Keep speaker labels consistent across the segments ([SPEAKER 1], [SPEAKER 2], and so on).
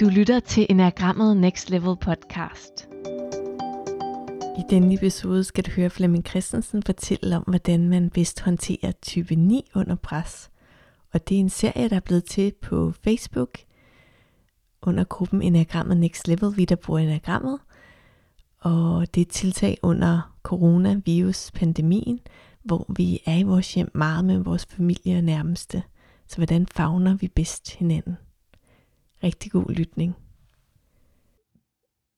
[SPEAKER 1] Du lytter til Enagrammet Next Level podcast.
[SPEAKER 2] I denne episode skal du høre Flemming Christensen fortælle om, hvordan man bedst håndterer type 9 under pres. Og det er en serie, der er blevet til på Facebook under gruppen Enagrammet Next Level, vi der bruger Enagrammet. Og det er et tiltag under coronavirus-pandemien, hvor vi er i vores hjem meget med vores familie og nærmeste. Så hvordan fagner vi bedst hinanden? Rigtig god lytning.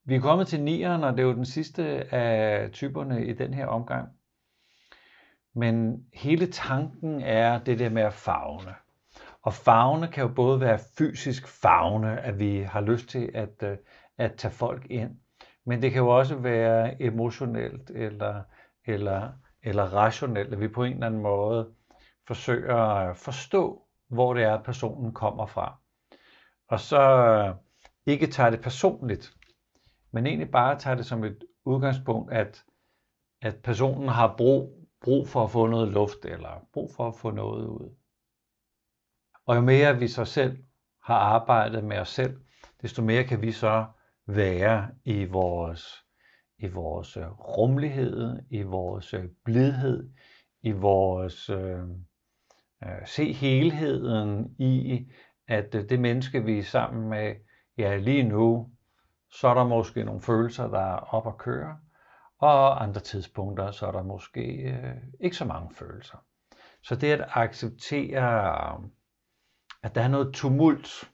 [SPEAKER 3] Vi er kommet til nieren, og det er jo den sidste af typerne i den her omgang. Men hele tanken er det der med at fagne. Og fagne kan jo både være fysisk fagne, at vi har lyst til at, øh, at tage folk ind. Men det kan jo også være emotionelt eller, eller, eller rationelt, at vi på en eller anden måde forsøger at forstå, hvor det er, personen kommer fra. Og så øh, ikke tager det personligt, men egentlig bare tager det som et udgangspunkt, at, at personen har brug, brug for at få noget luft, eller brug for at få noget ud. Og jo mere vi så selv har arbejdet med os selv, desto mere kan vi så være i vores, i vores øh, rummelighed, i vores øh, blidhed, i vores øh, se helheden i, at øh, det menneske, vi er sammen med, ja lige nu, så er der måske nogle følelser, der er op at køre, og andre tidspunkter, så er der måske øh, ikke så mange følelser. Så det at acceptere, at der er noget tumult,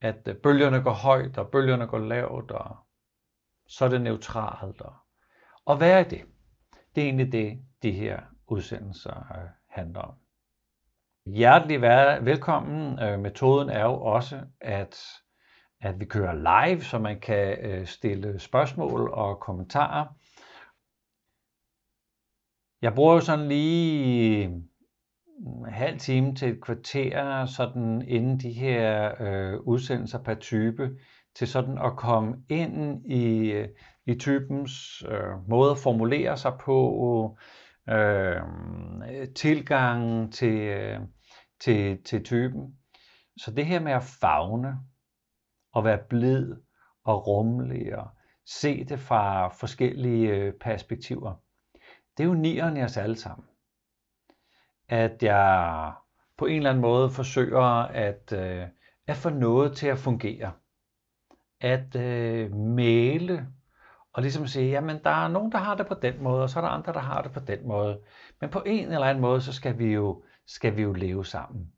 [SPEAKER 3] at øh, bølgerne går højt, og bølgerne går lavt, og så er det neutralt. Og, og hvad er det. Det er egentlig det, de her udsendelser øh, handler om. Hjertelig velkommen. Øh, metoden er jo også, at, at vi kører live, så man kan øh, stille spørgsmål og kommentarer. Jeg bruger jo sådan lige en halv time til et kvarter, sådan inden de her øh, udsendelser per type, til sådan at komme ind i, øh, i typens øh, måde at formulere sig på, øh, øh, tilgang til, øh, til, til typen. Så det her med at fagne og være blid og rummelig og se det fra forskellige øh, perspektiver, det er jo nieren i os alle sammen. At jeg på en eller anden måde forsøger at, øh, at få noget til at fungere. At øh, male og ligesom sige, jamen der er nogen, der har det på den måde, og så er der andre, der har det på den måde. Men på en eller anden måde, så skal vi jo skal vi jo leve sammen.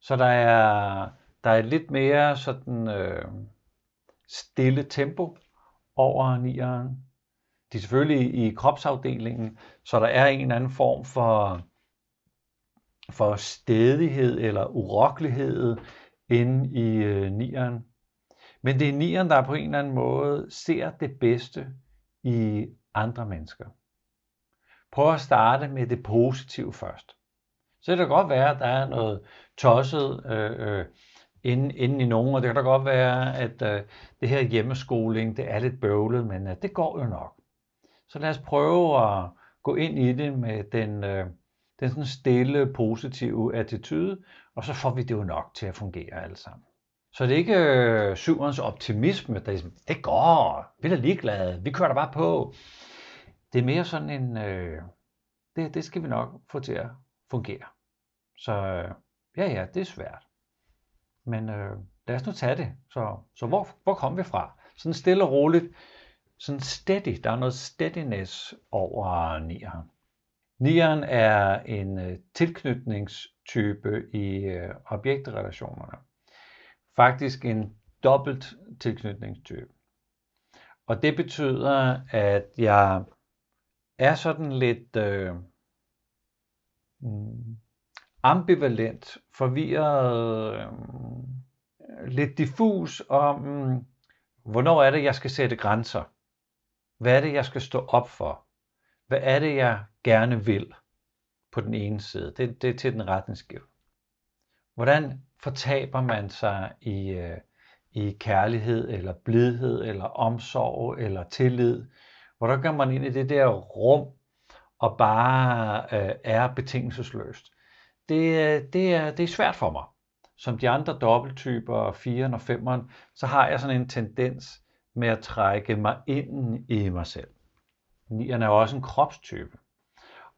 [SPEAKER 3] Så der er, der er lidt mere sådan øh, stille tempo over nieren. De er selvfølgelig i kropsafdelingen, så der er en eller anden form for, for stedighed eller urokkelighed inde i øh, nieren. Men det er nieren, der på en eller anden måde ser det bedste i andre mennesker. Prøv at starte med det positive først. Så det kan godt være, at der er noget tosset øh, øh, inden, inden i nogen, og det kan da godt være, at øh, det her hjemmeskoling, det er lidt bøvlet, men øh, det går jo nok. Så lad os prøve at gå ind i det med den, øh, den sådan stille, positive attitude, og så får vi det jo nok til at fungere alle sammen. Så det er ikke øh, syverens optimisme, der er ligesom, det går, vi er ligeglade, vi kører der bare på. Det er mere sådan en, øh, det, det skal vi nok få til at fungere. Så øh, ja, ja, det er svært. Men øh, lad os nu tage det. Så, så hvor, hvor kom vi fra? Sådan stille og roligt, sådan steady. Der er noget steadiness over nieren. Nieren er en øh, tilknytningstype i øh, objektrelationerne. Faktisk en dobbelt tilknytningstype. Og det betyder, at jeg er sådan lidt øh, mm, ambivalent, forvirret, øh, lidt diffus om, mm, hvornår er det, jeg skal sætte grænser? Hvad er det, jeg skal stå op for? Hvad er det, jeg gerne vil på den ene side? Det, det er til den retningsgiver. Hvordan fortaber man sig i, øh, i kærlighed, eller blidhed, eller omsorg, eller tillid? Hvordan går man ind i det der rum, og bare øh, er betingelsesløst? det, øh, det, er, det er svært for mig. som de andre dobbelttyper, 4'eren og 5'eren, så har jeg sådan en tendens med at trække mig ind i mig selv. 9'eren er også en kropstype.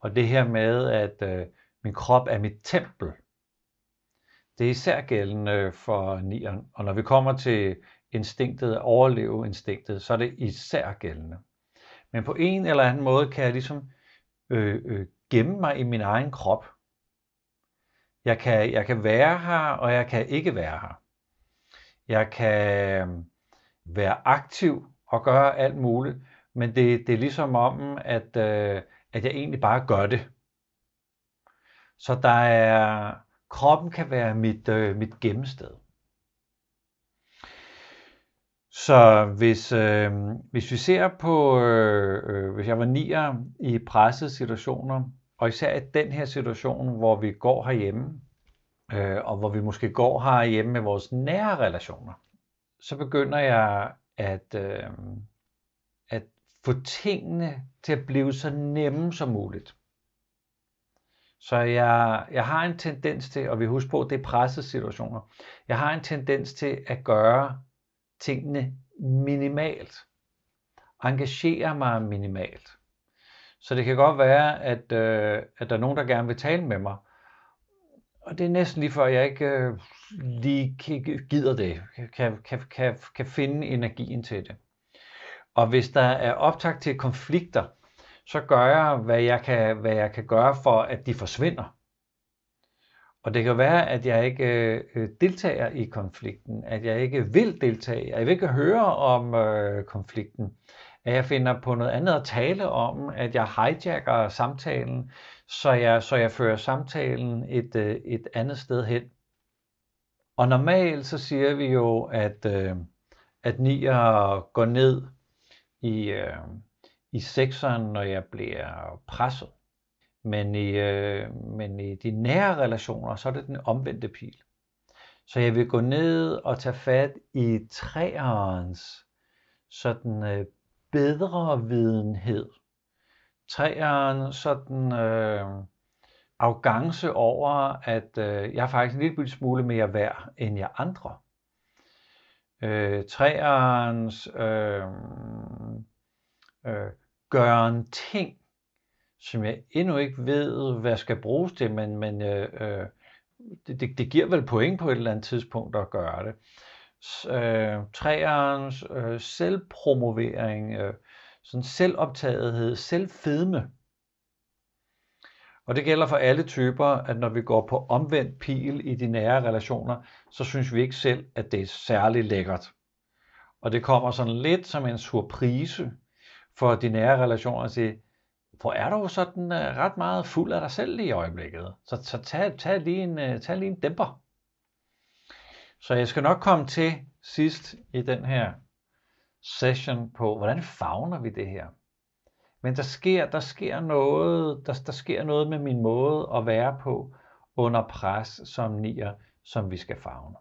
[SPEAKER 3] Og det her med, at øh, min krop er mit tempel, det er især gældende for nieren, Og når vi kommer til instinktet, at overleve instinktet, så er det især gældende. Men på en eller anden måde kan jeg ligesom øh, øh, gemme mig i min egen krop. Jeg kan, jeg kan være her, og jeg kan ikke være her. Jeg kan øh, være aktiv og gøre alt muligt, men det, det er ligesom om, at, øh, at jeg egentlig bare gør det. Så der er, kroppen kan være mit, øh, mit gemmested. Så hvis, øh, hvis vi ser på, øh, øh, hvis jeg var nier i pressede situationer, og især i den her situation, hvor vi går herhjemme, øh, og hvor vi måske går herhjemme med vores nære relationer, så begynder jeg at, øh, at få tingene til at blive så nemme som muligt. Så jeg, jeg har en tendens til, og vi husker på, at det er pressede situationer, jeg har en tendens til at gøre tingene minimalt. Engagere mig minimalt. Så det kan godt være, at, øh, at der er nogen, der gerne vil tale med mig. Og det er næsten lige før, jeg ikke øh, lige gider det, kan, kan, kan, kan finde energien til det. Og hvis der er optag til konflikter, så gør jeg, hvad jeg kan, hvad jeg kan gøre for, at de forsvinder. Og det kan være, at jeg ikke øh, deltager i konflikten, at jeg ikke vil deltage, at jeg vil ikke høre om øh, konflikten, at jeg finder på noget andet at tale om, at jeg hijacker samtalen, så jeg, så jeg fører samtalen et, øh, et andet sted hen. Og normalt så siger vi jo, at, øh, at nier går ned i, øh, i sekseren, når jeg bliver presset. Men i, øh, men i de nære relationer, så er det den omvendte pil. Så jeg vil gå ned og tage fat i træerens sådan øh, bedre videnhed. Træeren sådan øh, arrogance over, at øh, jeg er faktisk en lille smule mere værd end jeg andre. Øh, træerens øh, øh, gøre en ting, som jeg endnu ikke ved, hvad skal bruges til, men, men øh, øh, det, det, det giver vel point på et eller andet tidspunkt at gøre det. Øh, træernes øh, selvpromovering, øh, sådan selvoptagethed, selvfedme. Og det gælder for alle typer, at når vi går på omvendt pil i de nære relationer, så synes vi ikke selv, at det er særlig lækkert. Og det kommer sådan lidt som en surprise for de nære relationer og sige, hvor er du sådan øh, ret meget fuld af dig selv i øjeblikket. Så, så tag, tag, lige en, øh, tag lige en dæmper. Så jeg skal nok komme til sidst i den her session på, hvordan fagner vi det her. Men der sker, der sker noget, der, der sker noget med min måde at være på under pres som nier, som vi skal fagne.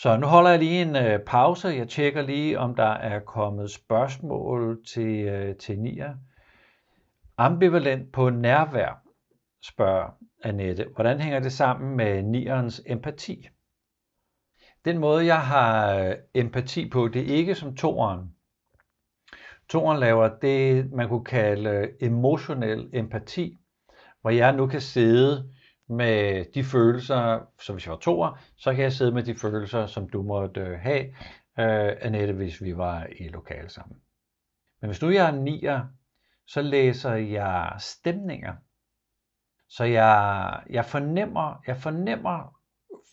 [SPEAKER 3] Så nu holder jeg lige en øh, pause. Jeg tjekker lige, om der er kommet spørgsmål til, øh, til Nia. Ambivalent på nærvær, spørger Annette. Hvordan hænger det sammen med Nierens empati? Den måde, jeg har øh, empati på, det er ikke som toeren. Toren laver det, man kunne kalde øh, emotionel empati, hvor jeg nu kan sidde med de følelser, så hvis jeg var toer, så kan jeg sidde med de følelser, som du måtte øh, have, øh, Annette, hvis vi var i lokale sammen. Men hvis nu jeg er nier, så læser jeg stemninger. Så jeg, jeg, fornemmer, jeg fornemmer,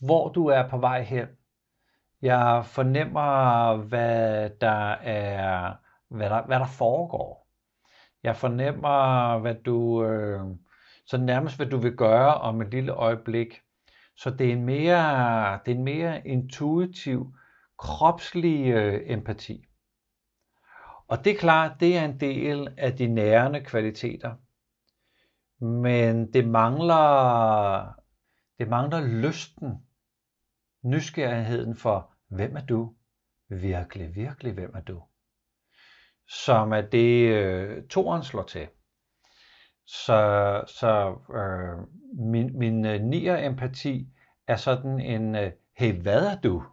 [SPEAKER 3] hvor du er på vej hen. Jeg fornemmer, hvad der er, hvad der, hvad der foregår. Jeg fornemmer, hvad du, øh, så nærmest hvad du vil gøre om et lille øjeblik. Så det er en mere, det er en mere intuitiv, kropslig øh, empati. Og det er klart, det er en del af de nærende kvaliteter. Men det mangler, det mangler lysten, nysgerrigheden for, hvem er du? Virkelig, virkelig, hvem er du? Som er det, øh, toren slår til. Så, så øh, min, min øh, nier empati er sådan en, øh, hey, hvad er du?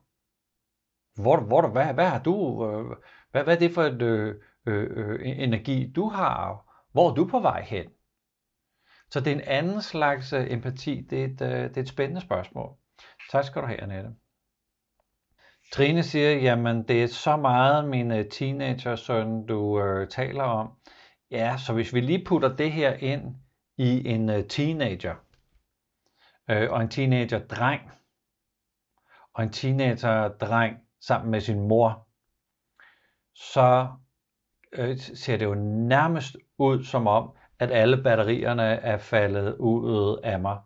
[SPEAKER 3] Hvor, hvor, hvad, hvad har du? Øh, hvad, hvad er det for et, øh, øh, øh energi, du har? Hvor er du på vej hen? Så det er en anden slags øh, empati. Det er et, øh, det er et spændende spørgsmål. Tak skal du have, Annette. Trine siger, jamen det er så meget min teenager-søn, du øh, taler om. Ja, så hvis vi lige putter det her ind i en øh, teenager, øh, og en teenager-dreng, og en teenager-dreng sammen med sin mor, så øh, ser det jo nærmest ud som om, at alle batterierne er faldet ud af mig.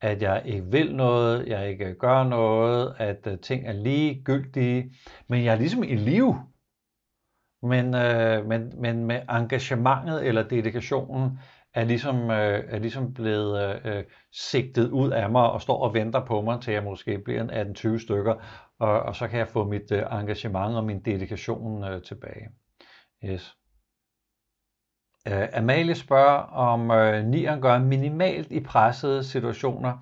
[SPEAKER 3] At jeg ikke vil noget, jeg ikke gør noget, at øh, ting er ligegyldige, men jeg er ligesom i live. Men, øh, men, men med engagementet eller dedikationen er ligesom, øh, er ligesom blevet øh, øh, sigtet ud af mig og står og venter på mig, til jeg måske bliver en 18-20 stykker, og, og så kan jeg få mit øh, engagement og min dedikation øh, tilbage. Yes. Øh, Amalie spørger, om øh, nieren gør minimalt i pressede situationer.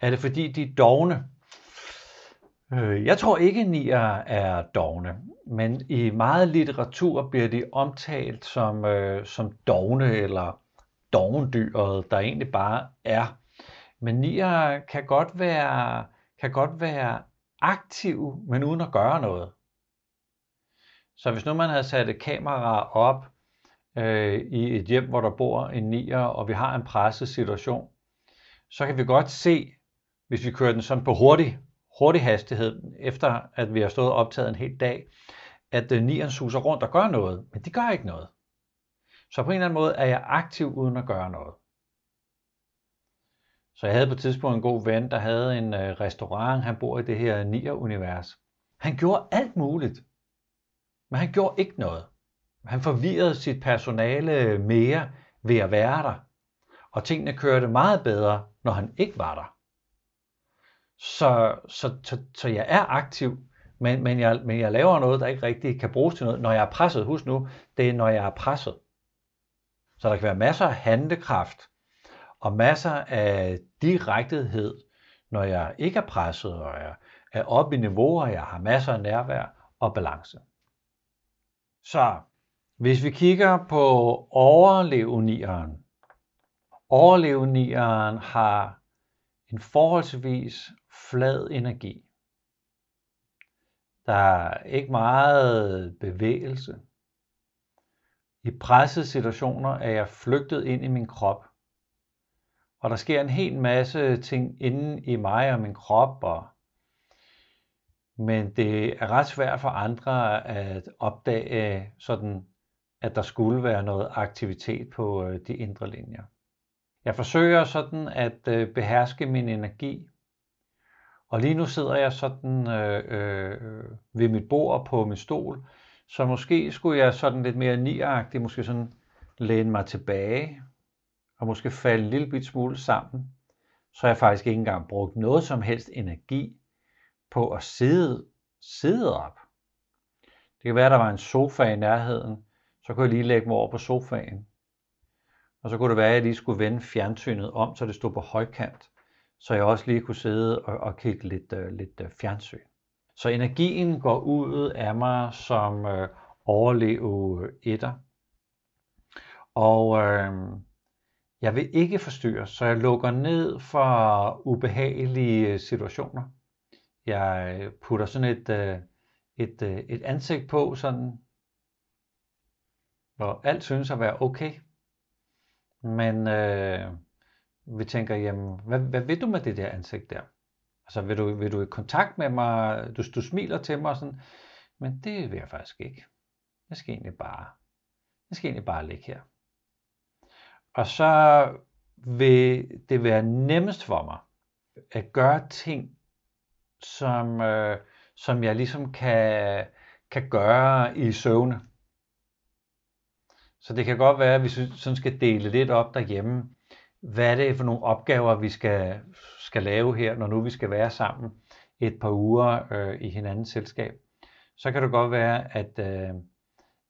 [SPEAKER 3] Er det fordi, de er dogne? Øh, jeg tror ikke, nier er dogne, men i meget litteratur bliver de omtalt som, øh, som dogne eller dogendyret, der egentlig bare er. Men nier kan godt være, kan godt være aktiv, men uden at gøre noget. Så hvis nu man havde sat et kamera op øh, i et hjem, hvor der bor en nier, og vi har en presset situation, så kan vi godt se, hvis vi kører den sådan på hurtigt, hurtig hastighed, efter at vi har stået optaget en hel dag, at øh, nieren suser rundt og gør noget, men de gør ikke noget. Så på en eller anden måde er jeg aktiv uden at gøre noget. Så jeg havde på et tidspunkt en god ven, der havde en øh, restaurant. Han bor i det her nier-univers. Han gjorde alt muligt, men han gjorde ikke noget. Han forvirrede sit personale øh, mere ved at være der. Og tingene kørte meget bedre, når han ikke var der. Så, så, så, så jeg er aktiv, men, men, jeg, men jeg laver noget, der ikke rigtig kan bruges til noget, når jeg er presset. Husk nu, det er, når jeg er presset. Så der kan være masser af handekraft og masser af direktehed, når jeg ikke er presset, og jeg er oppe i niveauer, jeg har masser af nærvær og balance. Så hvis vi kigger på overlevnieren, overlevnieren har en forholdsvis flad energi. Der er ikke meget bevægelse. I pressede situationer er jeg flygtet ind i min krop. Og der sker en hel masse ting inden i mig og min krop, og men det er ret svært for andre at opdage sådan at der skulle være noget aktivitet på øh, de indre linjer. Jeg forsøger sådan at øh, beherske min energi, og lige nu sidder jeg sådan øh, øh, ved mit bord på min stol, så måske skulle jeg sådan lidt mere niagtigt, måske sådan læne mig tilbage, og måske falde en lille bit smule sammen, så jeg faktisk ikke engang brugt noget som helst energi på at sidde, sidde op. Det kan være, at der var en sofa i nærheden, så kunne jeg lige lægge mig over på sofaen. Og så kunne det være, at jeg lige skulle vende fjernsynet om, så det stod på højkant, så jeg også lige kunne sidde og, og kigge lidt, øh, lidt øh, fjernsyn. Så energien går ud af mig som øh, overleve etter. Og øh, jeg vil ikke forstyrre, så jeg lukker ned for ubehagelige situationer. Jeg putter sådan et, øh, et, øh, et ansigt på, sådan hvor alt synes at være okay. Men øh, vi tænker, jamen, hvad, hvad vil du med det der ansigt der? Altså, vil du, vil du i kontakt med mig? Du, du smiler til mig og sådan, men det vil jeg faktisk ikke. Jeg skal egentlig bare, jeg skal egentlig bare ligge her. Og så vil det være nemmest for mig at gøre ting, som, øh, som jeg ligesom kan, kan gøre i søvne. Så det kan godt være, at vi sådan skal dele lidt op derhjemme. Hvad er det for nogle opgaver, vi skal, skal lave her, når nu vi skal være sammen et par uger øh, i hinandens selskab? Så kan det godt være, at, øh,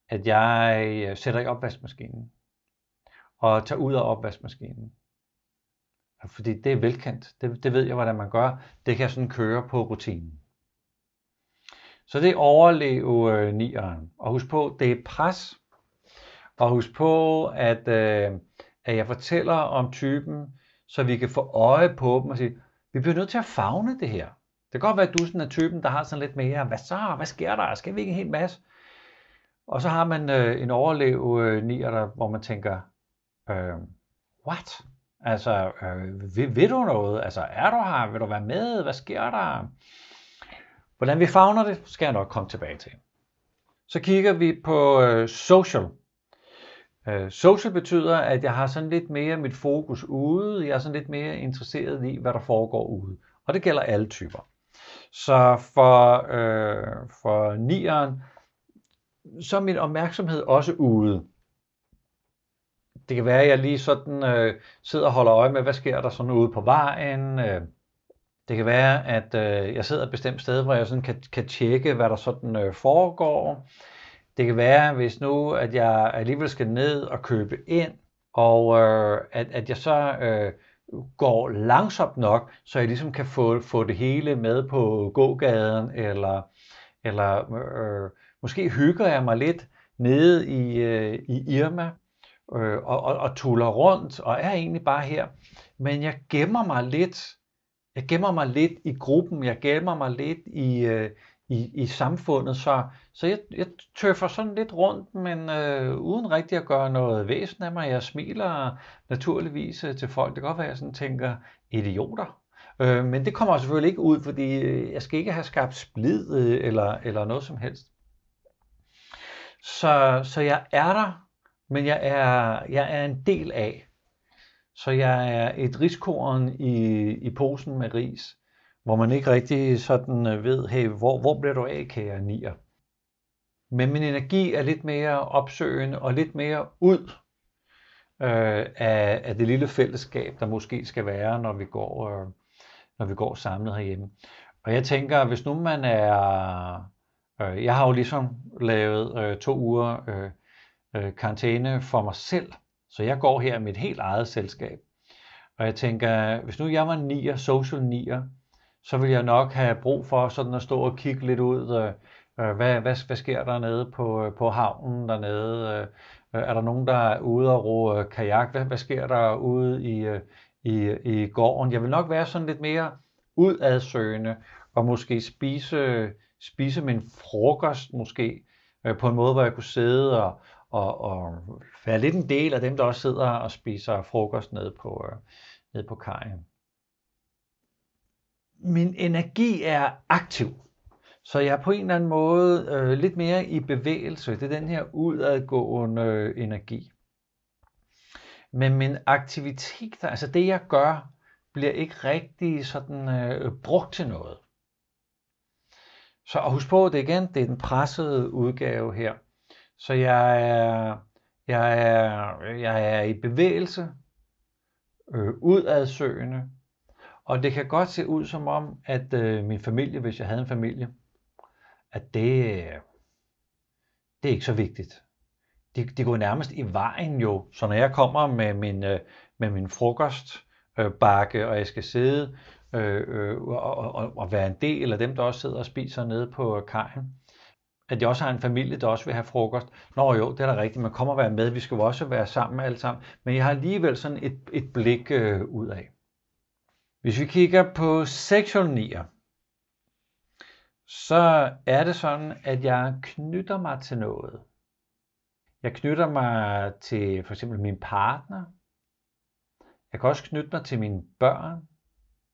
[SPEAKER 3] at jeg øh, sætter i opvaskemaskinen og tager ud af opvaskemaskinen. Fordi det er velkendt. Det, det ved jeg, hvordan man gør. Det kan sådan køre på rutinen. Så det er overleve øh, nieren. Og husk på, det er pres. Og husk på, at, øh, at jeg fortæller om typen, så vi kan få øje på dem og sige, vi bliver nødt til at fagne det her. Det kan godt være, at du sådan er typen, der har sådan lidt mere, hvad så, hvad sker der, skal vi ikke en hel masse? Og så har man øh, en overlev øh, nier, der, hvor man tænker, øh, what? Altså, øh, ved, ved du noget? Altså, er du her? Vil du være med? Hvad sker der? Hvordan vi fagner det, skal jeg nok komme tilbage til. Så kigger vi på øh, social. Øh, social betyder, at jeg har sådan lidt mere mit fokus ude. Jeg er sådan lidt mere interesseret i, hvad der foregår ude. Og det gælder alle typer. Så for, øh, for nieren, så er min opmærksomhed også ude. Det kan være, at jeg lige sådan øh, sidder og holder øje med, hvad sker der sådan ude på vejen. Øh, det kan være, at øh, jeg sidder et bestemt sted, hvor jeg sådan kan, kan tjekke, hvad der sådan øh, foregår. Det kan være, hvis nu, at jeg alligevel skal ned og købe ind, og øh, at, at jeg så øh, går langsomt nok, så jeg ligesom kan få, få det hele med på gågaden, eller, eller øh, måske hygger jeg mig lidt nede i, øh, i Irma, øh, og, og, og tuller rundt, og er egentlig bare her. Men jeg gemmer mig lidt, jeg gemmer mig lidt i gruppen, jeg gemmer mig lidt i, øh, i, i samfundet, så, så jeg, jeg tøffer sådan lidt rundt, men øh, uden rigtig at gøre noget væsen af mig. Jeg smiler naturligvis øh, til folk. Det kan godt være, at jeg sådan tænker, idioter. Øh, men det kommer selvfølgelig ikke ud, fordi øh, jeg skal ikke have skabt splid øh, eller, eller noget som helst. Så, så jeg er der, men jeg er, jeg er en del af. Så jeg er et riskorn i, i posen med ris hvor man ikke rigtig sådan øh, ved, hey, hvor, hvor bliver du af, kære nier? Men min energi er lidt mere opsøgende og lidt mere ud øh, af, af det lille fællesskab, der måske skal være, når vi går, øh, når vi går samlet herhjemme. Og jeg tænker, hvis nu man er... Øh, jeg har jo ligesom lavet øh, to uger øh, øh, karantæne for mig selv, så jeg går her med et helt eget selskab. Og jeg tænker, hvis nu jeg var nier, social nier, så vil jeg nok have brug for sådan at stå og kigge lidt ud. Øh, øh hvad, hvad, hvad sker der nede på, øh, på havnen dernede? Øh, er der nogen, der er ude og ro øh, kajak? Hvad, hvad sker der ude i, i, i gården? Jeg vil nok være sådan lidt mere udadsøgende og måske spise, spise min frokost måske øh, på en måde, hvor jeg kunne sidde og, og, og være lidt en del af dem, der også sidder og spiser frokost nede på, øh, nede på kajen min energi er aktiv. Så jeg er på en eller anden måde øh, lidt mere i bevægelse. Det er den her udadgående øh, energi. Men min aktivitet, altså det jeg gør, bliver ikke rigtig sådan øh, brugt til noget. Så og husk på, det igen, det er den pressede udgave her. Så jeg er, jeg er, jeg er i bevægelse, øh, udadsøgende, og det kan godt se ud som om, at øh, min familie, hvis jeg havde en familie, at det, øh, det er ikke så vigtigt. Det, det går nærmest i vejen jo. Så når jeg kommer med min, øh, med min frokostbakke, øh, og jeg skal sidde øh, øh, og, og, og være en del af dem, der også sidder og spiser nede på øh, kajen, at jeg også har en familie, der også vil have frokost. Nå jo, det er da rigtigt, man kommer og være med, vi skal jo også være sammen alle sammen. Men jeg har alligevel sådan et, et blik øh, ud af. Hvis vi kigger på sexual så er det sådan, at jeg knytter mig til noget. Jeg knytter mig til for eksempel min partner. Jeg kan også knytte mig til mine børn.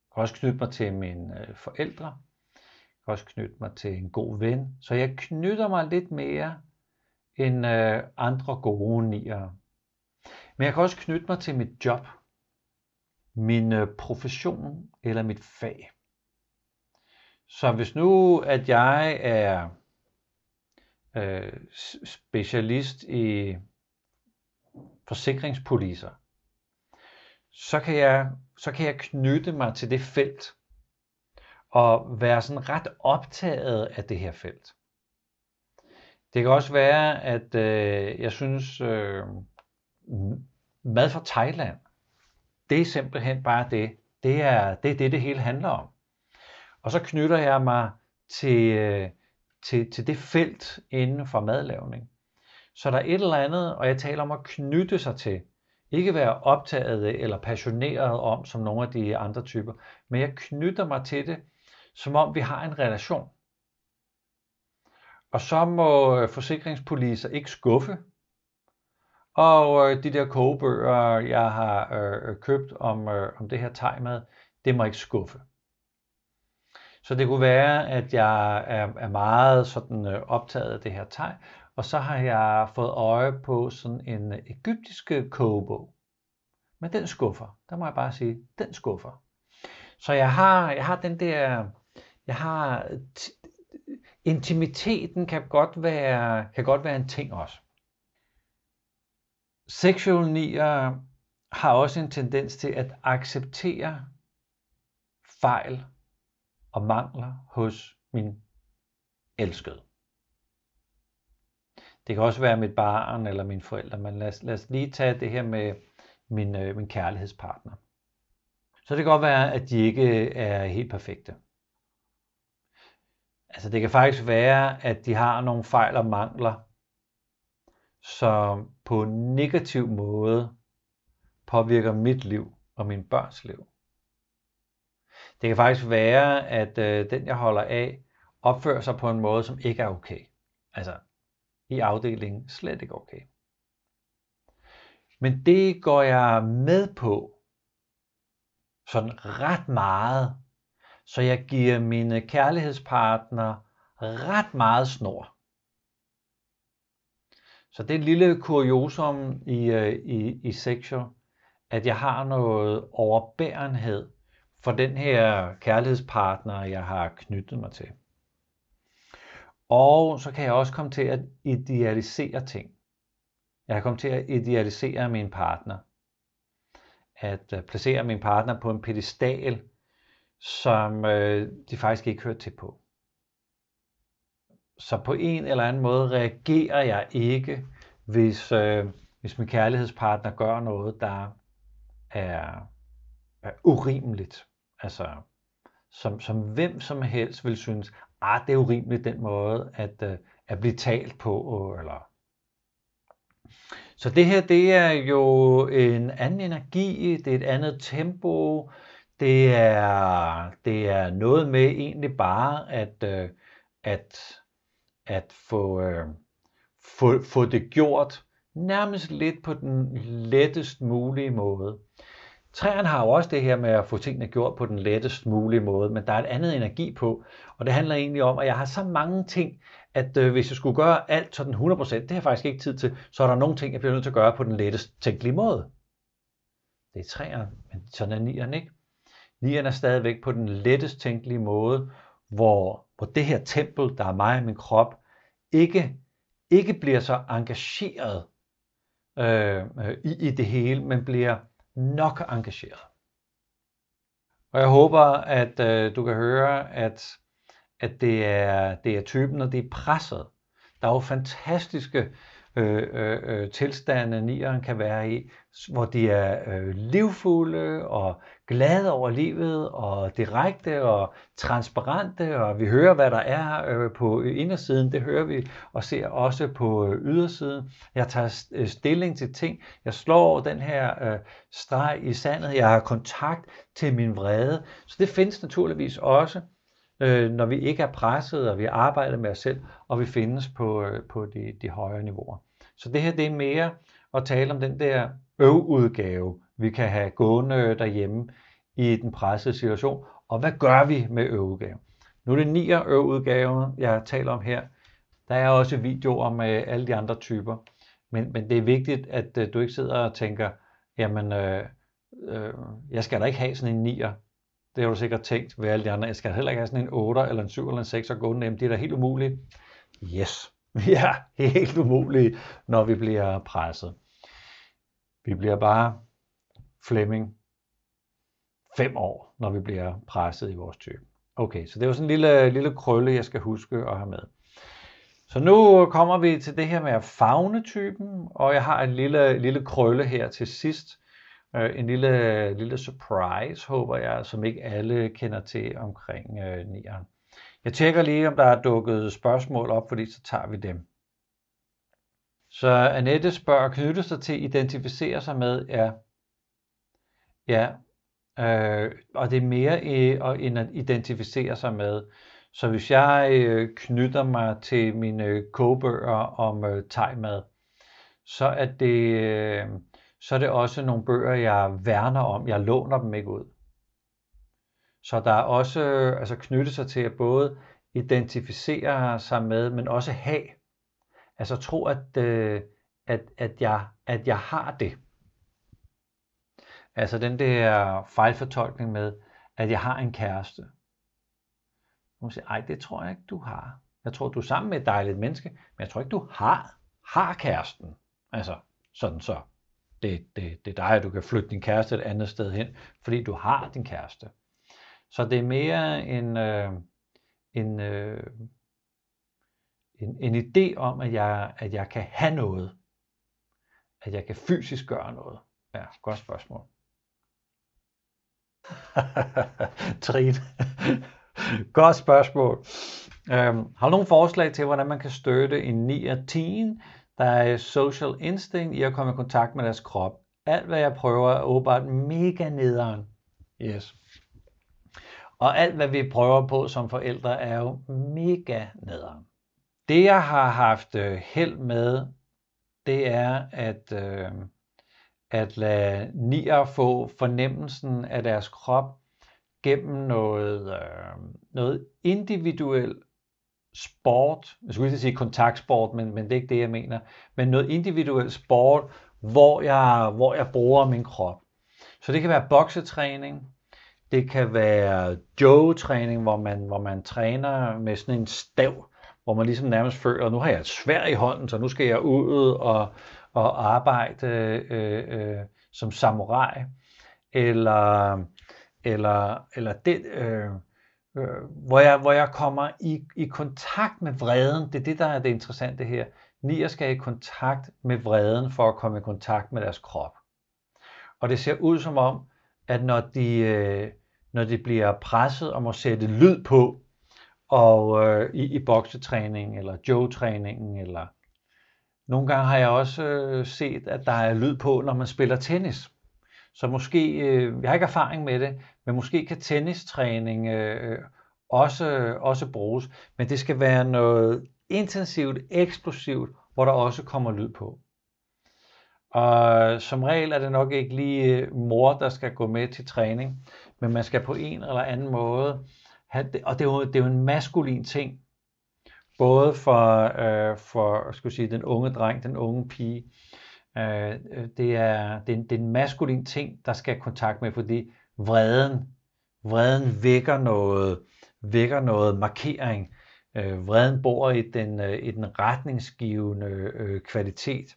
[SPEAKER 3] Jeg kan også knytte mig til mine øh, forældre. Jeg kan også knytte mig til en god ven. Så jeg knytter mig lidt mere end øh, andre gode nier. Men jeg kan også knytte mig til mit job min øh, profession eller mit fag. Så hvis nu, at jeg er øh, specialist i forsikringspoliser, så kan, jeg, så kan jeg knytte mig til det felt og være sådan ret optaget af det her felt. Det kan også være, at øh, jeg synes, øh, mad fra Thailand det er simpelthen bare det. Det er det, er det, det hele handler om. Og så knytter jeg mig til, øh, til, til det felt inden for madlavning. Så der er et eller andet, og jeg taler om at knytte sig til. Ikke være optaget eller passioneret om, som nogle af de andre typer, men jeg knytter mig til det, som om vi har en relation. Og så må øh, forsikringspoliser ikke skuffe. Og øh, de der kogebøger, jeg har øh, øh købt om, øh, om det her tegmad, det må ikke skuffe. Så det kunne være, at jeg er, er meget sådan øh, optaget af det her teg, og så har jeg fået øje på sådan en øh, egyptisk kogebog. Men den skuffer. Der må jeg bare sige, den skuffer. Så jeg har, jeg har den der, jeg har, intimiteten kan godt være, kan godt være en ting også. Sexual nier har også en tendens til at acceptere fejl og mangler hos min elskede. Det kan også være mit barn eller mine forældre, men lad os, lad os lige tage det her med min, øh, min kærlighedspartner. Så det kan godt være, at de ikke øh, er helt perfekte. Altså det kan faktisk være, at de har nogle fejl og mangler, som på en negativ måde påvirker mit liv og min børns liv. Det kan faktisk være, at øh, den jeg holder af opfører sig på en måde, som ikke er okay. Altså i afdelingen slet ikke okay. Men det går jeg med på sådan ret meget, så jeg giver mine kærlighedspartner ret meget snor. Så det er et lille kuriosum i, øh, i, i sexual, at jeg har noget overbærenhed for den her kærlighedspartner, jeg har knyttet mig til. Og så kan jeg også komme til at idealisere ting. Jeg kan komme til at idealisere min partner. At øh, placere min partner på en pedestal, som øh, de faktisk ikke hører til på. Så på en eller anden måde reagerer jeg ikke, hvis, øh, hvis min kærlighedspartner gør noget, der er, er urimeligt. Altså, som, som hvem som helst vil synes, ah, det er urimeligt den måde at, øh, at blive talt på. Eller... Så det her, det er jo en anden energi, det er et andet tempo, det er, det er noget med egentlig bare at, øh, at, at få, øh, få, få det gjort nærmest lidt på den lettest mulige måde. Træerne har jo også det her med at få tingene gjort på den lettest mulige måde, men der er et andet energi på, og det handler egentlig om, at jeg har så mange ting, at øh, hvis jeg skulle gøre alt sådan 100%, det har jeg faktisk ikke tid til, så er der nogle ting, jeg bliver nødt til at gøre på den lettest tænkelige måde. Det er træerne, men sådan er nieren ikke. Nieren er stadigvæk på den lettest tænkelige måde, hvor, hvor det her tempel, der er mig og min krop, ikke, ikke bliver så engageret øh, i, i det hele, men bliver nok engageret. Og jeg håber, at øh, du kan høre, at, at det, er, det er typen, og det er presset. Der er jo fantastiske Øh, øh, øh, tilstande, nieren kan være i, hvor de er øh, livfulde og glade over livet og direkte og transparente, og vi hører, hvad der er øh, på indersiden, det hører vi og ser også på øh, ydersiden. Jeg tager øh, stilling til ting, jeg slår den her øh, streg i sandet, jeg har kontakt til min vrede, så det findes naturligvis også øh, når vi ikke er presset, og vi arbejder med os selv, og vi findes på, øh, på de, de højere niveauer. Så det her det er mere at tale om den der øvudgave, vi kan have gående derhjemme i den pressede situation. Og hvad gør vi med øvudgaven? Nu er det 9 øvudgaver, jeg taler om her. Der er også videoer med alle de andre typer. Men, men det er vigtigt, at øh, du ikke sidder og tænker, jamen, øh, øh, jeg skal da ikke have sådan en nier det har du sikkert tænkt ved alle de andre. Jeg skal heller ikke have sådan en 8 eller en 7 eller en 6 og gå Jamen, det er da helt umuligt. Yes, vi er helt umulige, når vi bliver presset. Vi bliver bare Flemming fem år, når vi bliver presset i vores type. Okay, så det var sådan en lille, lille krølle, jeg skal huske at have med. Så nu kommer vi til det her med at fagne typen, og jeg har en lille, lille krølle her til sidst. Øh, en lille, lille surprise, håber jeg, som ikke alle kender til omkring øh, nieren. Jeg tjekker lige, om der er dukket spørgsmål op, fordi så tager vi dem. Så Annette spørger, knytter sig til identificerer identificere sig med, ja, ja, øh, og det er mere øh, end at identificere sig med. Så hvis jeg øh, knytter mig til mine øh, kogebøger om øh, tegmad, så er det, øh, så er det også nogle bøger, jeg værner om. Jeg låner dem ikke ud. Så der er også altså knyttet sig til at både identificere sig med, men også have. Altså tro, at, øh, at, at, jeg, at jeg har det. Altså den der fejlfortolkning med, at jeg har en kæreste. Hun siger, ej, det tror jeg ikke, du har. Jeg tror, du er sammen med et dejligt menneske, men jeg tror ikke, du har, har kæresten. Altså, sådan så. Det, det, det er dig, at du kan flytte din kæreste et andet sted hen, fordi du har din kæreste. Så det er mere en, øh, en, øh, en, en idé om, at jeg, at jeg kan have noget. At jeg kan fysisk gøre noget. Ja, godt spørgsmål. Trine. Godt spørgsmål. Øhm, har du nogle forslag til, hvordan man kan støtte en 9 af 10, der er social instinct i at komme i kontakt med deres krop? Alt, hvad jeg prøver, er åbenbart mega nederen. Yes. Og alt, hvad vi prøver på som forældre, er jo mega nederen. Det, jeg har haft øh, held med, det er at, øh, at lade nier få fornemmelsen af deres krop gennem noget, øh, noget individuel sport, jeg skulle ikke sige kontaktsport, men, men det er ikke det, jeg mener, men noget individuel sport, hvor jeg, hvor jeg bruger min krop. Så det kan være boksetræning, det kan være joe-træning, hvor man, hvor man træner med sådan en stav, hvor man ligesom nærmest føler, nu har jeg et svær i hånden, så nu skal jeg ud og, og arbejde øh, øh, som samurai. Eller, eller, eller det, øh, øh, hvor, jeg, hvor jeg kommer i, i kontakt med vreden. Det er det, der er det interessante her. Nier skal i kontakt med vreden for at komme i kontakt med deres krop. Og det ser ud som om, at når de, øh, når de bliver presset og må sætte lyd på, og øh, i, i boksetræning eller joe-træningen, eller nogle gange har jeg også øh, set, at der er lyd på, når man spiller tennis. Så måske, øh, jeg har ikke erfaring med det, men måske kan tennistræning øh, øh, også, også bruges. Men det skal være noget intensivt, eksplosivt, hvor der også kommer lyd på. Og øh, som regel er det nok ikke lige øh, mor, der skal gå med til træning, men man skal på en eller anden måde have det, og det er, jo, det er jo en maskulin ting, både for, øh, for skal sige, den unge dreng, den unge pige. Øh, øh, det, er, det, er, det er en maskulin ting, der skal have kontakt med, fordi vreden, vreden vækker noget, vækker noget markering. Øh, vreden bor i den, øh, i den retningsgivende øh, kvalitet.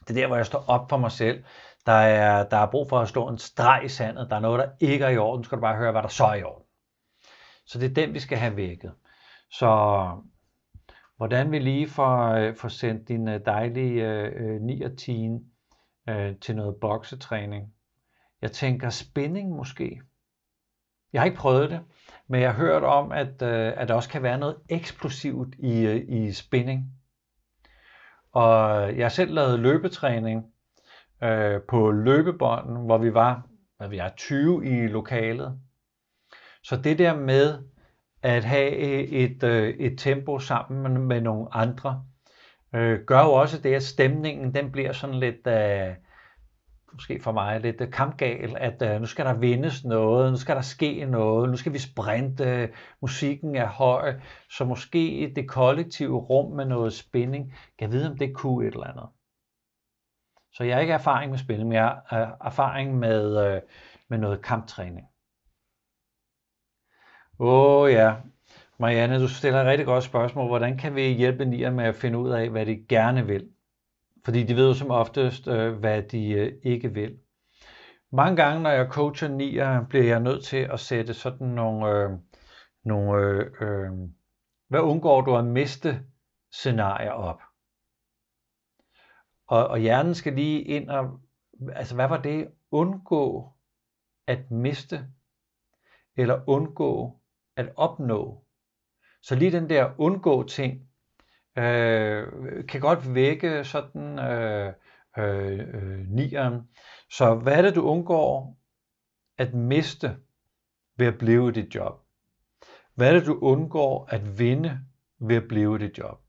[SPEAKER 3] Det er der, hvor jeg står op for mig selv. Der er, der er brug for at slå en streg i sandet. Der er noget, der ikke er i orden. Så skal du bare høre, hvad der så er i orden. Så det er den, vi skal have vækket. Så hvordan vi lige får, øh, får sendt din øh, dejlige øh, 9 og 10 øh, til noget boksetræning. Jeg tænker spænding måske. Jeg har ikke prøvet det, men jeg har hørt om, at, øh, at der også kan være noget eksplosivt i, øh, i spænding. Og jeg har selv lavet løbetræning øh, på løbebånden, hvor vi var hvad vi er, 20 i lokalet. Så det der med at have øh, et, øh, et tempo sammen med nogle andre, øh, gør jo også det, at stemningen den bliver sådan lidt, øh, måske for mig, lidt øh, kampgal, at øh, nu skal der vindes noget, nu skal der ske noget, nu skal vi sprinte, øh, musikken er høj, så måske det kollektive rum med noget spænding, kan vide, om det kunne et eller andet. Så jeg har ikke erfaring med spænding, men jeg har erfaring med, øh, med noget kamptræning. Åh oh, ja, Marianne, du stiller et rigtig godt spørgsmål. Hvordan kan vi hjælpe nier med at finde ud af, hvad de gerne vil? Fordi de ved jo som oftest, øh, hvad de øh, ikke vil. Mange gange, når jeg coacher nier, bliver jeg nødt til at sætte sådan nogle, øh, nogle øh, øh, hvad undgår du at miste scenarier op. Og, og hjernen skal lige ind og, altså hvad var det undgå at miste, eller undgå at opnå. Så lige den der undgå ting, øh, kan godt vække sådan øh, øh, øh, nieren. Så hvad er det, du undgår at miste ved at blive i dit job? Hvad er det, du undgår at vinde ved at blive i dit job?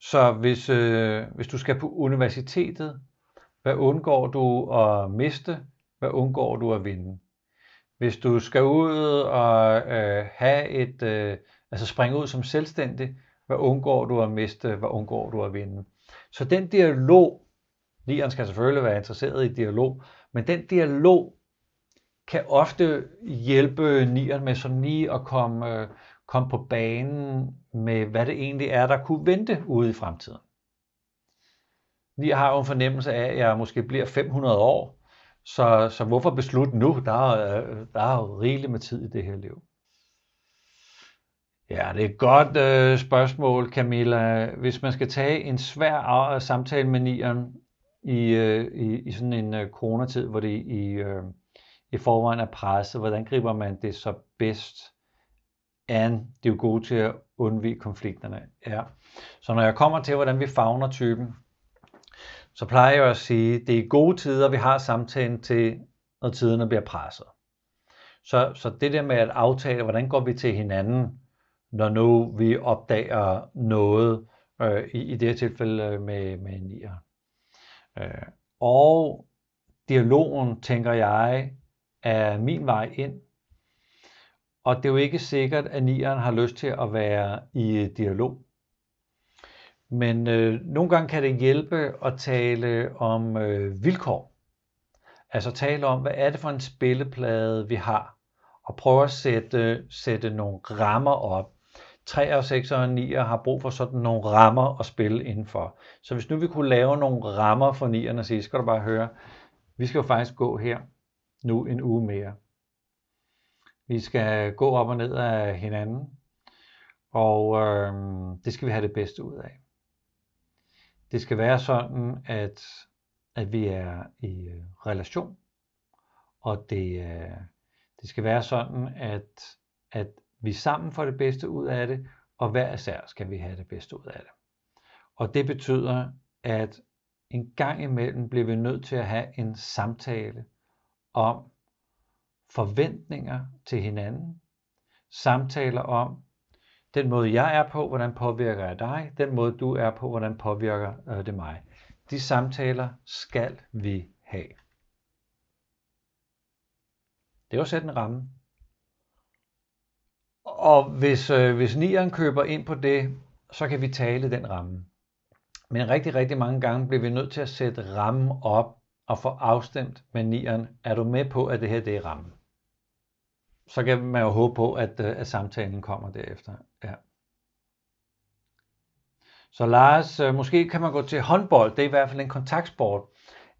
[SPEAKER 3] Så hvis, øh, hvis du skal på universitetet, hvad undgår du at miste? Hvad undgår du at vinde? Hvis du skal ud og øh, have et, øh, altså springe ud som selvstændig, hvad undgår du at miste? Hvad undgår du at vinde? Så den dialog, Lieren skal selvfølgelig være interesseret i dialog, men den dialog kan ofte hjælpe nieren med sådan lige at komme, øh, komme på banen med, hvad det egentlig er, der kunne vente ude i fremtiden. Nier har jo en fornemmelse af, at jeg måske bliver 500 år, så, så hvorfor beslutte nu? Der er, der er jo rigeligt med tid i det her liv. Ja, det er et godt øh, spørgsmål, Camilla. Hvis man skal tage en svær samtale med nieren i, øh, i, i sådan en øh, coronatid, hvor det i, øh, i forvejen er presset, hvordan griber man det så bedst an? Det er jo gode til at undvige konflikterne. Ja. Så når jeg kommer til, hvordan vi fagner typen, så plejer jeg at sige, at det er gode tider, vi har samtalen til, når tiderne bliver presset. Så, så det der med at aftale, hvordan går vi til hinanden, når nu vi opdager noget, øh, i, i det her tilfælde øh, med, med nier. Øh, og dialogen, tænker jeg, er min vej ind. Og det er jo ikke sikkert, at nieren har lyst til at være i dialog. Men øh, nogle gange kan det hjælpe at tale om øh, vilkår. Altså tale om, hvad er det for en spilleplade, vi har. Og prøve at sætte, sætte nogle rammer op. 3 og 6 og 9 har brug for sådan nogle rammer at spille indenfor. Så hvis nu vi kunne lave nogle rammer for 9'erne og sige, skal du bare høre, vi skal jo faktisk gå her nu en uge mere. Vi skal gå op og ned af hinanden, og øh, det skal vi have det bedste ud af. Det skal være sådan, at, at vi er i øh, relation, og det, øh, det skal være sådan, at, at vi sammen får det bedste ud af det, og hver især skal vi have det bedste ud af det. Og det betyder, at en gang imellem bliver vi nødt til at have en samtale om forventninger til hinanden, samtaler om den måde jeg er på, hvordan påvirker jeg dig, den måde du er på, hvordan påvirker øh, det mig. De samtaler skal vi have. Det er jo sætte en ramme. Og hvis, øh, hvis nieren køber ind på det, så kan vi tale den ramme. Men rigtig, rigtig mange gange bliver vi nødt til at sætte rammen op og få afstemt med nieren. Er du med på, at det her det er rammen? Så kan man jo håbe på, at, øh, at samtalen kommer derefter. Ja. Så Lars, øh, måske kan man gå til håndbold. Det er i hvert fald en kontaktsport.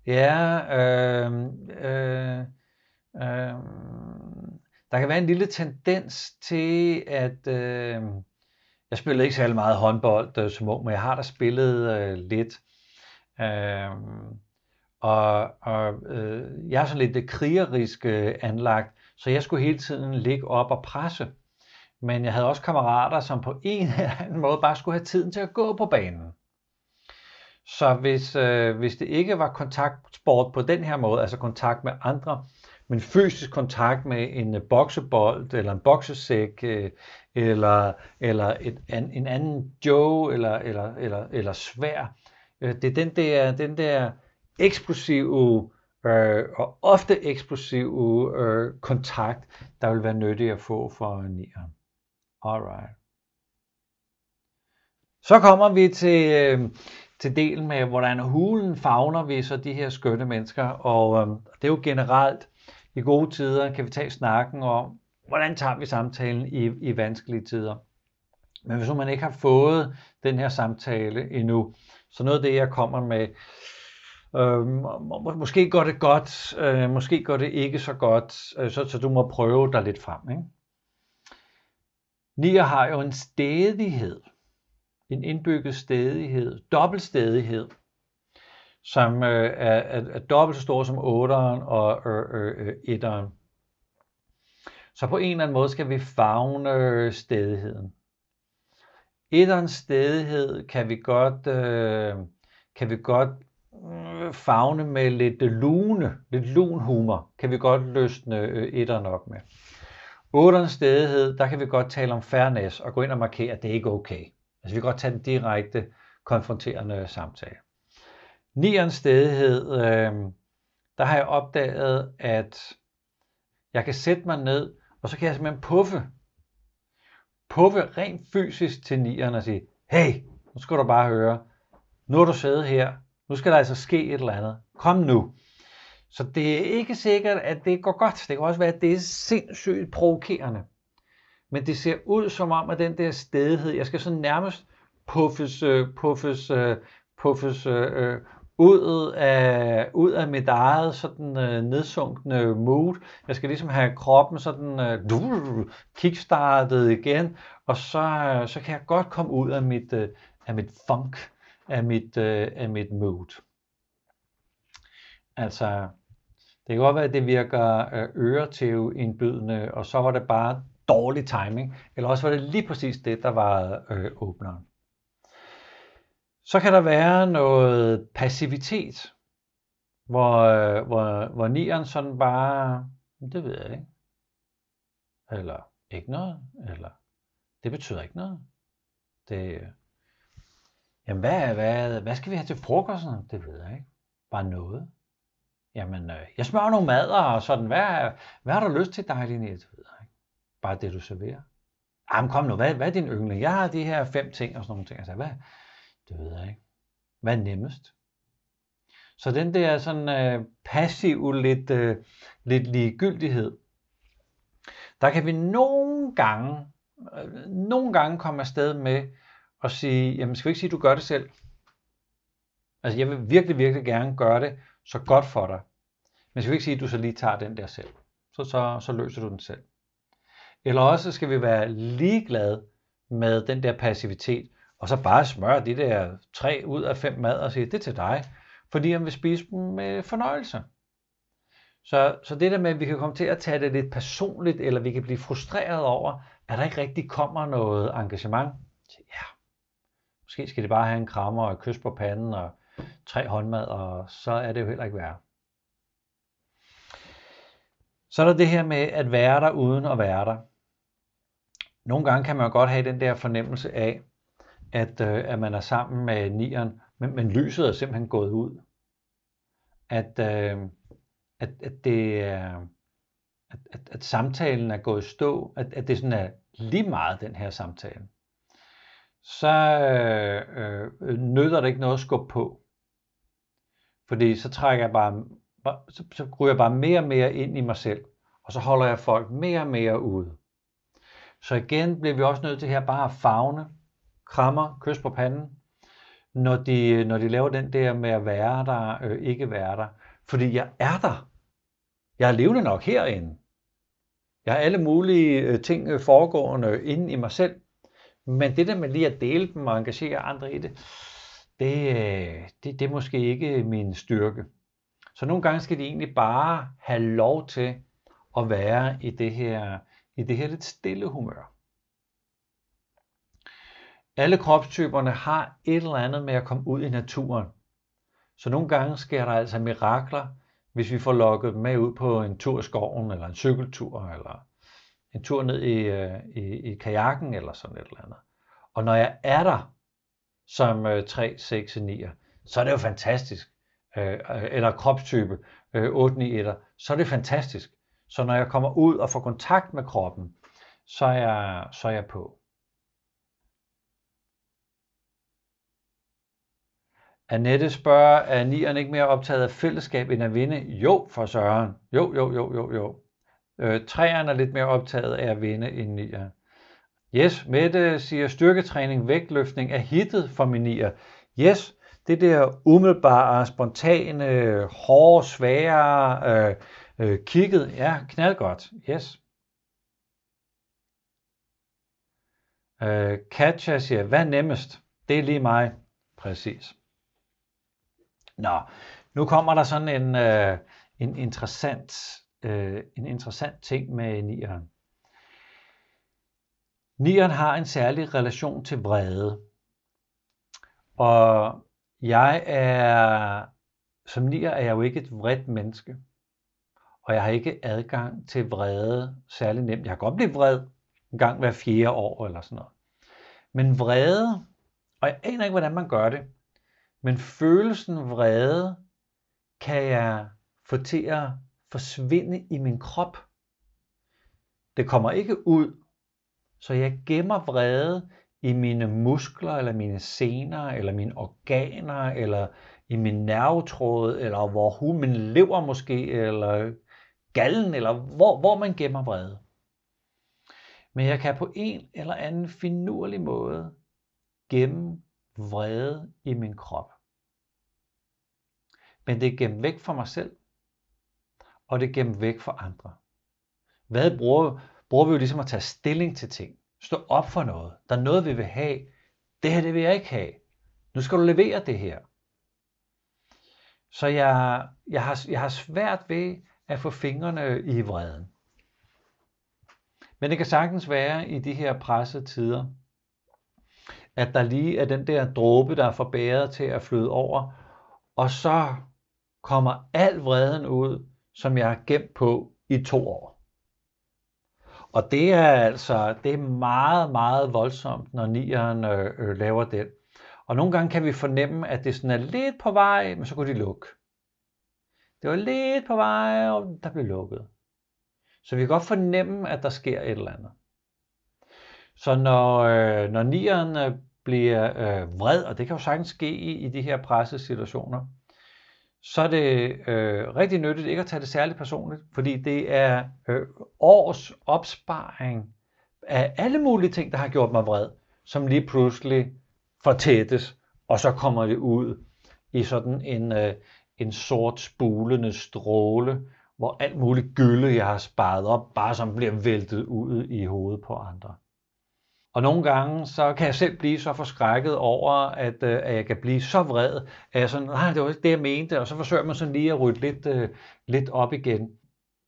[SPEAKER 3] Ja, øh, øh, øh, der kan være en lille tendens til, at øh, jeg spillede ikke særlig meget håndbold øh, som ung, men jeg har da spillet øh, lidt. Øh, og og øh, jeg er sådan lidt krigerisk øh, anlagt, så jeg skulle hele tiden ligge op og presse. Men jeg havde også kammerater, som på en eller anden måde bare skulle have tiden til at gå på banen. Så hvis, øh, hvis det ikke var kontaktsport på den her måde, altså kontakt med andre, men fysisk kontakt med en øh, boksebold, eller en boksesæk, øh, eller, eller et, an, en anden Joe, eller, eller, eller, eller svær. Øh, det er den der, den der eksplosive øh, og ofte eksplosive øh, kontakt, der vil være nyttig at få for nieren. Alright. Så kommer vi til, øh, til delen med, hvordan hulen fagner vi så de her skønne mennesker, og øh, det er jo generelt i gode tider, kan vi tage snakken om, hvordan tager vi samtalen i, i vanskelige tider. Men hvis man ikke har fået den her samtale endnu, så noget af det, jeg kommer med, øh, må, måske går det godt, øh, måske går det ikke så godt, øh, så, så du må prøve dig lidt frem. Ikke? Nier har jo en stedighed, en indbygget stedighed, dobbeltstedighed, som øh, er, er, er dobbelt så stor som 8'eren og øh, øh, øh 1'eren. Så på en eller anden måde skal vi fagne øh, stedigheden. Etterens stedighed kan vi godt, øh, kan vi godt fagne med lidt øh, lune, lidt lun humor, kan vi godt løsne øh, etteren op med. Otterens stedighed, der kan vi godt tale om fairness og gå ind og markere, at det ikke er okay. Altså vi kan godt tage den direkte konfronterende samtale. Nierens stedighed, øh, der har jeg opdaget, at jeg kan sætte mig ned, og så kan jeg simpelthen puffe. Puffe rent fysisk til nieren og sige, hey, nu skal du bare høre, nu er du siddet her, nu skal der altså ske et eller andet. Kom nu. Så det er ikke sikkert, at det går godt. Det kan også være, at det er sindssygt provokerende. Men det ser ud som om, at den der stedighed, jeg skal så nærmest puffes, øh, puffes, øh, puffes øh, øh, ud af, ud af mit eget sådan øh, nedsunkne mood. Jeg skal ligesom have kroppen sådan øh, kickstartet igen, og så, så kan jeg godt komme ud af mit, øh, af mit funk, af mit, øh, af mit mood. Altså, det kan godt være, at det virker øh, øretæveindbydende, og så var det bare dårlig timing, eller også var det lige præcis det, der var øh, åbneren. Så kan der være noget passivitet, hvor, øh, hvor, hvor nieren sådan bare, det ved jeg ikke. Eller ikke noget, eller det betyder ikke noget. Det, øh, jamen hvad, hvad, hvad skal vi have til frokosten? Det ved jeg ikke. Bare noget. Jamen, øh, jeg smører nogle mader og sådan, hvad, hvad har du lyst til dig, Linnea? Det ved jeg ikke. Bare det, du serverer. Jamen kom nu, hvad, hvad er din yndling? Jeg har de her fem ting og sådan nogle ting. Altså, hvad, det ved jeg ikke. Hvad er nemmest? Så den der sådan øh, passiv, lidt, øh, lidt ligegyldighed, der kan vi nogle gange, øh, nogle gange komme afsted med og sige, jamen skal vi ikke sige, at du gør det selv? Altså jeg vil virkelig, virkelig gerne gøre det så godt for dig. Men skal vi ikke sige, at du så lige tager den der selv? Så, så, så løser du den selv. Eller også skal vi være ligeglade med den der passivitet, og så bare smøre de der tre ud af fem mad og sige, det er til dig, fordi han vil spise dem med fornøjelse. Så, så det der med, at vi kan komme til at tage det lidt personligt, eller vi kan blive frustreret over, at der ikke rigtig kommer noget engagement. Så ja, måske skal det bare have en krammer og et kys på panden og tre håndmad, og så er det jo heller ikke værre. Så er der det her med at være der uden at være der. Nogle gange kan man godt have den der fornemmelse af, at, øh, at man er sammen med nieren, men, men lyset er simpelthen gået ud. At, øh, at, at det er, at, at, at samtalen er gået i stå, at, at det sådan er lige meget den her samtale, så øh, øh, nytter det ikke noget at skubbe på. Fordi så trækker jeg bare, så, så ryger jeg bare mere og mere ind i mig selv, og så holder jeg folk mere og mere ude. Så igen bliver vi også nødt til her bare at fagne, krammer, kys på panden, når de, når de laver den der med at være der, øh, ikke være der. Fordi jeg er der. Jeg er levende nok herinde. Jeg har alle mulige øh, ting øh, foregående inde i mig selv. Men det der med lige at dele dem og engagere andre i det, det, øh, det, det er måske ikke min styrke. Så nogle gange skal de egentlig bare have lov til at være i det her, i det her lidt stille humør. Alle kropstyperne har et eller andet med at komme ud i naturen. Så nogle gange sker der altså mirakler, hvis vi får lukket dem med ud på en tur i skoven, eller en cykeltur, eller en tur ned i, øh, i, i kajakken, eller sådan et eller andet. Og når jeg er der som 3, 6, 9, så er det jo fantastisk. Øh, eller kropstype 8, 9, 1, så er det fantastisk. Så når jeg kommer ud og får kontakt med kroppen, så er jeg, så er jeg på. Annette spørger, er nieren ikke mere optaget af fællesskab end at vinde? Jo, for søren. Jo, jo, jo, jo, jo. Øh, træerne er lidt mere optaget af at vinde end nier. Yes, Mette siger, styrketræning, vægtløftning er hittet for min nier. Yes, det der umiddelbare, spontane, hårde, svære, øh, øh, kigget, ja, knaldgodt. Yes. Øh, Katja siger, hvad nemmest? Det er lige mig. Præcis. Nå, nu kommer der sådan en, øh, en, interessant, øh, en interessant ting med nieren. Nieren har en særlig relation til vrede. Og jeg er, som nier er jeg jo ikke et vredt menneske. Og jeg har ikke adgang til vrede særlig nemt. Jeg kan godt blive vred en gang hver fjerde år eller sådan noget. Men vrede, og jeg aner ikke, hvordan man gør det, men følelsen vrede kan jeg få til at forsvinde i min krop. Det kommer ikke ud, så jeg gemmer vrede i mine muskler, eller mine sener, eller mine organer, eller i min nervetråd, eller hvor hun min lever måske, eller gallen, eller hvor, hvor man gemmer vrede. Men jeg kan på en eller anden finurlig måde gemme vrede i min krop. Men det er gemt væk fra mig selv, og det gemt væk fra andre. Hvad bruger, bruger vi jo ligesom at tage stilling til ting. Stå op for noget. Der er noget, vi vil have. Det her, det vil jeg ikke have. Nu skal du levere det her. Så jeg, jeg, har, jeg har svært ved at få fingrene i vreden. Men det kan sagtens være i de her pressede tider, at der lige er den der dråbe, der er forbæret til at flyde over, og så kommer al vreden ud, som jeg har gemt på i to år. Og det er altså det er meget, meget voldsomt, når nieren øh, øh, laver den. Og nogle gange kan vi fornemme, at det sådan er lidt på vej, men så kunne de lukke. Det var lidt på vej, og der blev lukket. Så vi kan godt fornemme, at der sker et eller andet. Så når, øh, når nieren øh, bliver øh, vred, og det kan jo sagtens ske i, i de her pressesituationer, så er det øh, rigtig nyttigt ikke at tage det særligt personligt, fordi det er øh, års opsparing af alle mulige ting, der har gjort mig vred, som lige pludselig fortættes, og så kommer det ud i sådan en, øh, en sort spulende stråle, hvor alt muligt gylde, jeg har sparet op, bare som bliver væltet ud i hovedet på andre. Og nogle gange, så kan jeg selv blive så forskrækket over, at, øh, at jeg kan blive så vred, at jeg sådan, nej, det var ikke det, jeg mente, og så forsøger man sådan lige at rydde lidt, uh, lidt op igen.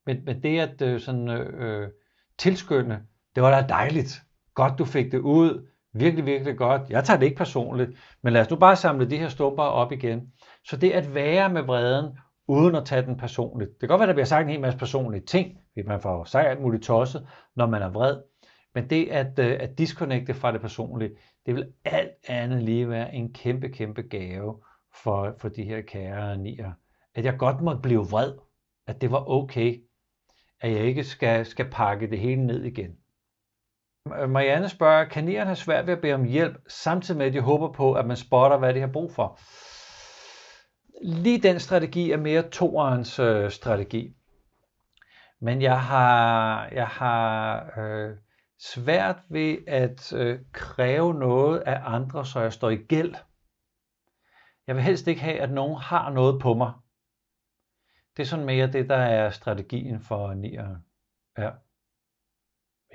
[SPEAKER 3] Men, men det at uh, sådan, uh, tilskynde, det var da dejligt. Godt, du fik det ud. Virkelig, virkelig godt. Jeg tager det ikke personligt, men lad os nu bare samle de her stumper op igen. Så det at være med vreden, uden at tage den personligt. Det kan godt være, der bliver sagt en hel masse personlige ting, fordi man får sagt alt muligt tosset, når man er vred. Men det at, øh, at disconnecte fra det personlige, det vil alt andet lige være en kæmpe, kæmpe gave for, for de her kære nier. At jeg godt måtte blive vred. At det var okay. At jeg ikke skal, skal pakke det hele ned igen. Marianne spørger, kan nierne have svært ved at bede om hjælp, samtidig med at de håber på, at man spotter, hvad de har brug for? Lige den strategi er mere toerens øh, strategi. Men jeg har, jeg har øh, svært ved at øh, kræve noget af andre, så jeg står i gæld. Jeg vil helst ikke have, at nogen har noget på mig. Det er sådan mere det, der er strategien for nieren. Ja.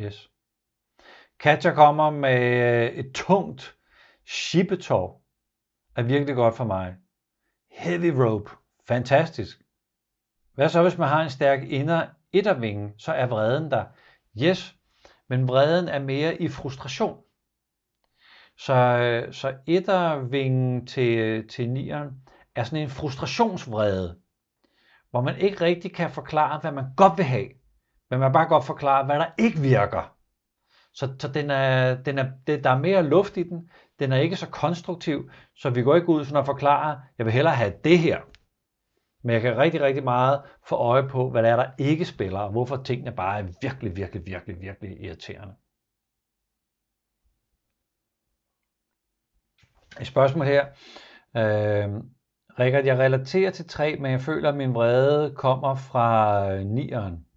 [SPEAKER 3] Yes. Katja kommer med øh, et tungt shibetov. Er virkelig godt for mig. Heavy rope. Fantastisk. Hvad så, hvis man har en stærk inder ettervinge, så er vreden der. Yes, men vreden er mere i frustration. Så, øh, så ettervingen til, øh, til nieren er sådan en frustrationsvrede, hvor man ikke rigtig kan forklare, hvad man godt vil have, men man bare godt forklare, hvad der ikke virker. Så, så den er, den er, det, der er mere luft i den, den er ikke så konstruktiv, så vi går ikke ud sådan og forklare, jeg vil hellere have det her. Men jeg kan rigtig, rigtig meget få øje på, hvad der er, der ikke spiller, og hvorfor tingene bare er virkelig, virkelig, virkelig, virkelig irriterende. Et spørgsmål her. Øh, Rikard, jeg relaterer til 3, men jeg føler, at min vrede kommer fra øh, 9'eren.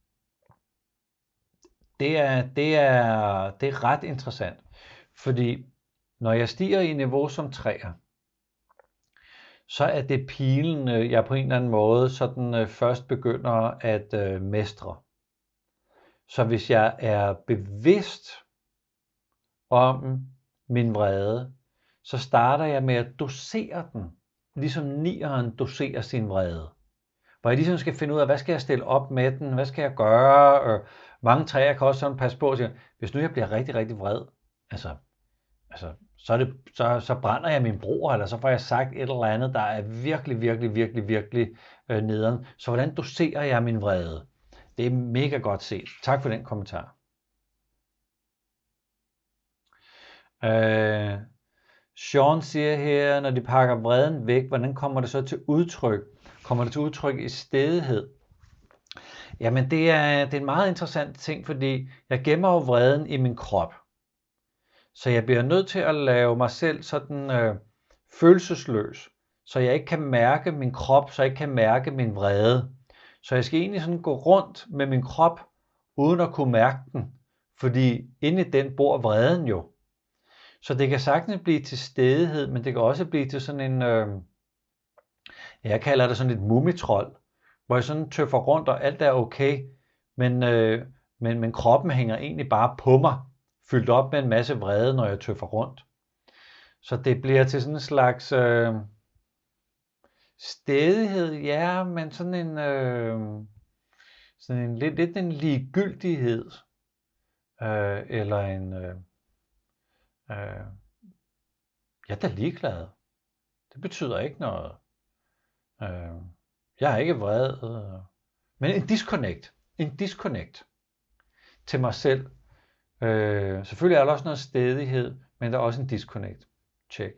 [SPEAKER 3] Det er, det er, det er ret interessant, fordi når jeg stiger i niveau som 3'er, så er det pilen, øh, jeg på en eller anden måde sådan øh, først begynder at øh, mestre. Så hvis jeg er bevidst om min vrede, så starter jeg med at dosere den ligesom nieren doserer sin vrede. Hvor jeg ligesom skal finde ud af, hvad skal jeg stille op med den, hvad skal jeg gøre, og mange træer kan også sådan passe på og sige, hvis nu jeg bliver rigtig, rigtig vred, altså, altså så, er det, så, så brænder jeg min bror, eller så får jeg sagt et eller andet, der er virkelig, virkelig, virkelig, virkelig øh, nederen. Så hvordan doserer jeg min vrede? Det er mega godt set. Tak for den kommentar. Øh, Sean siger her, når de pakker vreden væk, hvordan kommer det så til udtryk? Kommer det til udtryk i stedighed? Jamen det er, det er en meget interessant ting, fordi jeg gemmer jo vreden i min krop. Så jeg bliver nødt til at lave mig selv sådan øh, følelsesløs, så jeg ikke kan mærke min krop, så jeg ikke kan mærke min vrede. Så jeg skal egentlig sådan gå rundt med min krop, uden at kunne mærke den, fordi inde i den bor vreden jo. Så det kan sagtens blive til stedighed, men det kan også blive til sådan en, øh, jeg kalder det sådan et mumitrol, hvor jeg sådan tøffer rundt, og alt er okay, men, øh, men, men kroppen hænger egentlig bare på mig, fyldt op med en masse vrede, når jeg tøffer rundt. Så det bliver til sådan en slags øh, stedighed, ja, men sådan en, øh, sådan en lidt, lidt en ligegyldighed, øh, eller en, øh, øh, jeg er da ligeglad. Det betyder ikke noget. Øh, jeg er ikke vred. Øh, men en disconnect. En disconnect til mig selv. Øh, selvfølgelig er der også noget stedighed, men der er også en disconnect. Check.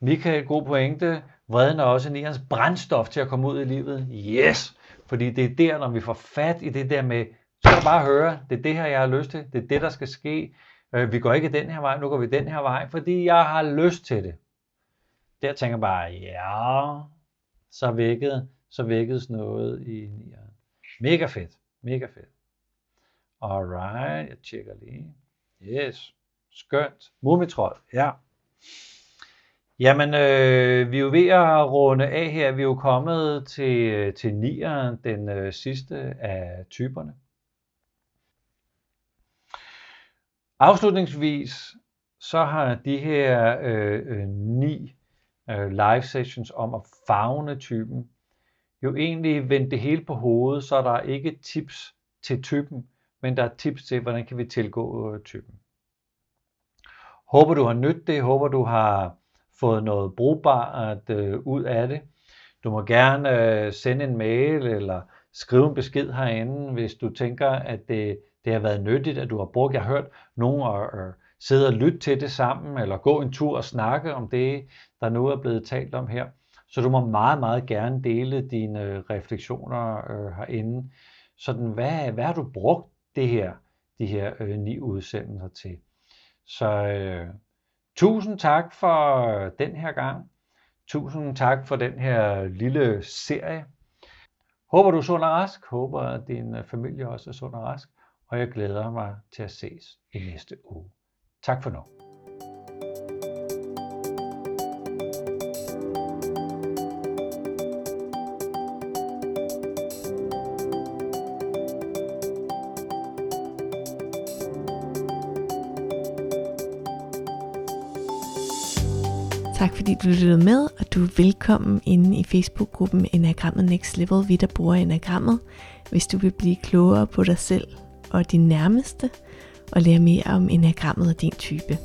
[SPEAKER 3] Michael, god pointe. Vreden er også nierens brændstof til at komme ud i livet. Yes! Fordi det er der, når vi får fat i det der med, så kan bare høre, det er det her, jeg har lyst til. Det er det, der skal ske. Øh, vi går ikke den her vej, nu går vi den her vej, fordi jeg har lyst til det. Der tænker jeg bare, ja, så vækkede, så vækkedes noget i nieren. Mega fedt, mega fedt. Alright, jeg tjekker lige. Yes, skønt. Mumitrol, ja. Jamen, øh, vi er jo ved at runde af her. Vi er jo kommet til, øh, til nieren, den øh, sidste af typerne. Afslutningsvis, så har de her øh, øh, ni øh, live sessions om at fagne typen, jo egentlig vendt det hele på hovedet, så der er ikke tips til typen, men der er tips til, hvordan kan vi tilgå øh, typen. Håber du har nydt det, håber du har fået noget brugbart øh, ud af det. Du må gerne øh, sende en mail eller skrive en besked herinde, hvis du tænker, at det, det har været nyttigt, at du har brugt. Jeg har hørt nogen at øh, sidde og lytte til det sammen, eller gå en tur og snakke om det, der nu er blevet talt om her. Så du må meget, meget gerne dele dine øh, refleksioner øh, herinde. Sådan, hvad, hvad har du brugt det her, de her øh, ni udsendelser til? Så øh, tusind tak for øh, den her gang. Tusind tak for den her lille serie. Håber du er sund og rask. Håber at din øh, familie også er sund og rask. Og jeg glæder mig til at ses i næste uge. Tak for nu.
[SPEAKER 2] Tak fordi du lyttede med, og du er velkommen inde i Facebook-gruppen Enagrammet Next Level, vi der bruger Enagrammet, hvis du vil blive klogere på dig selv og din nærmeste, og lære mere om Enagrammet og din type.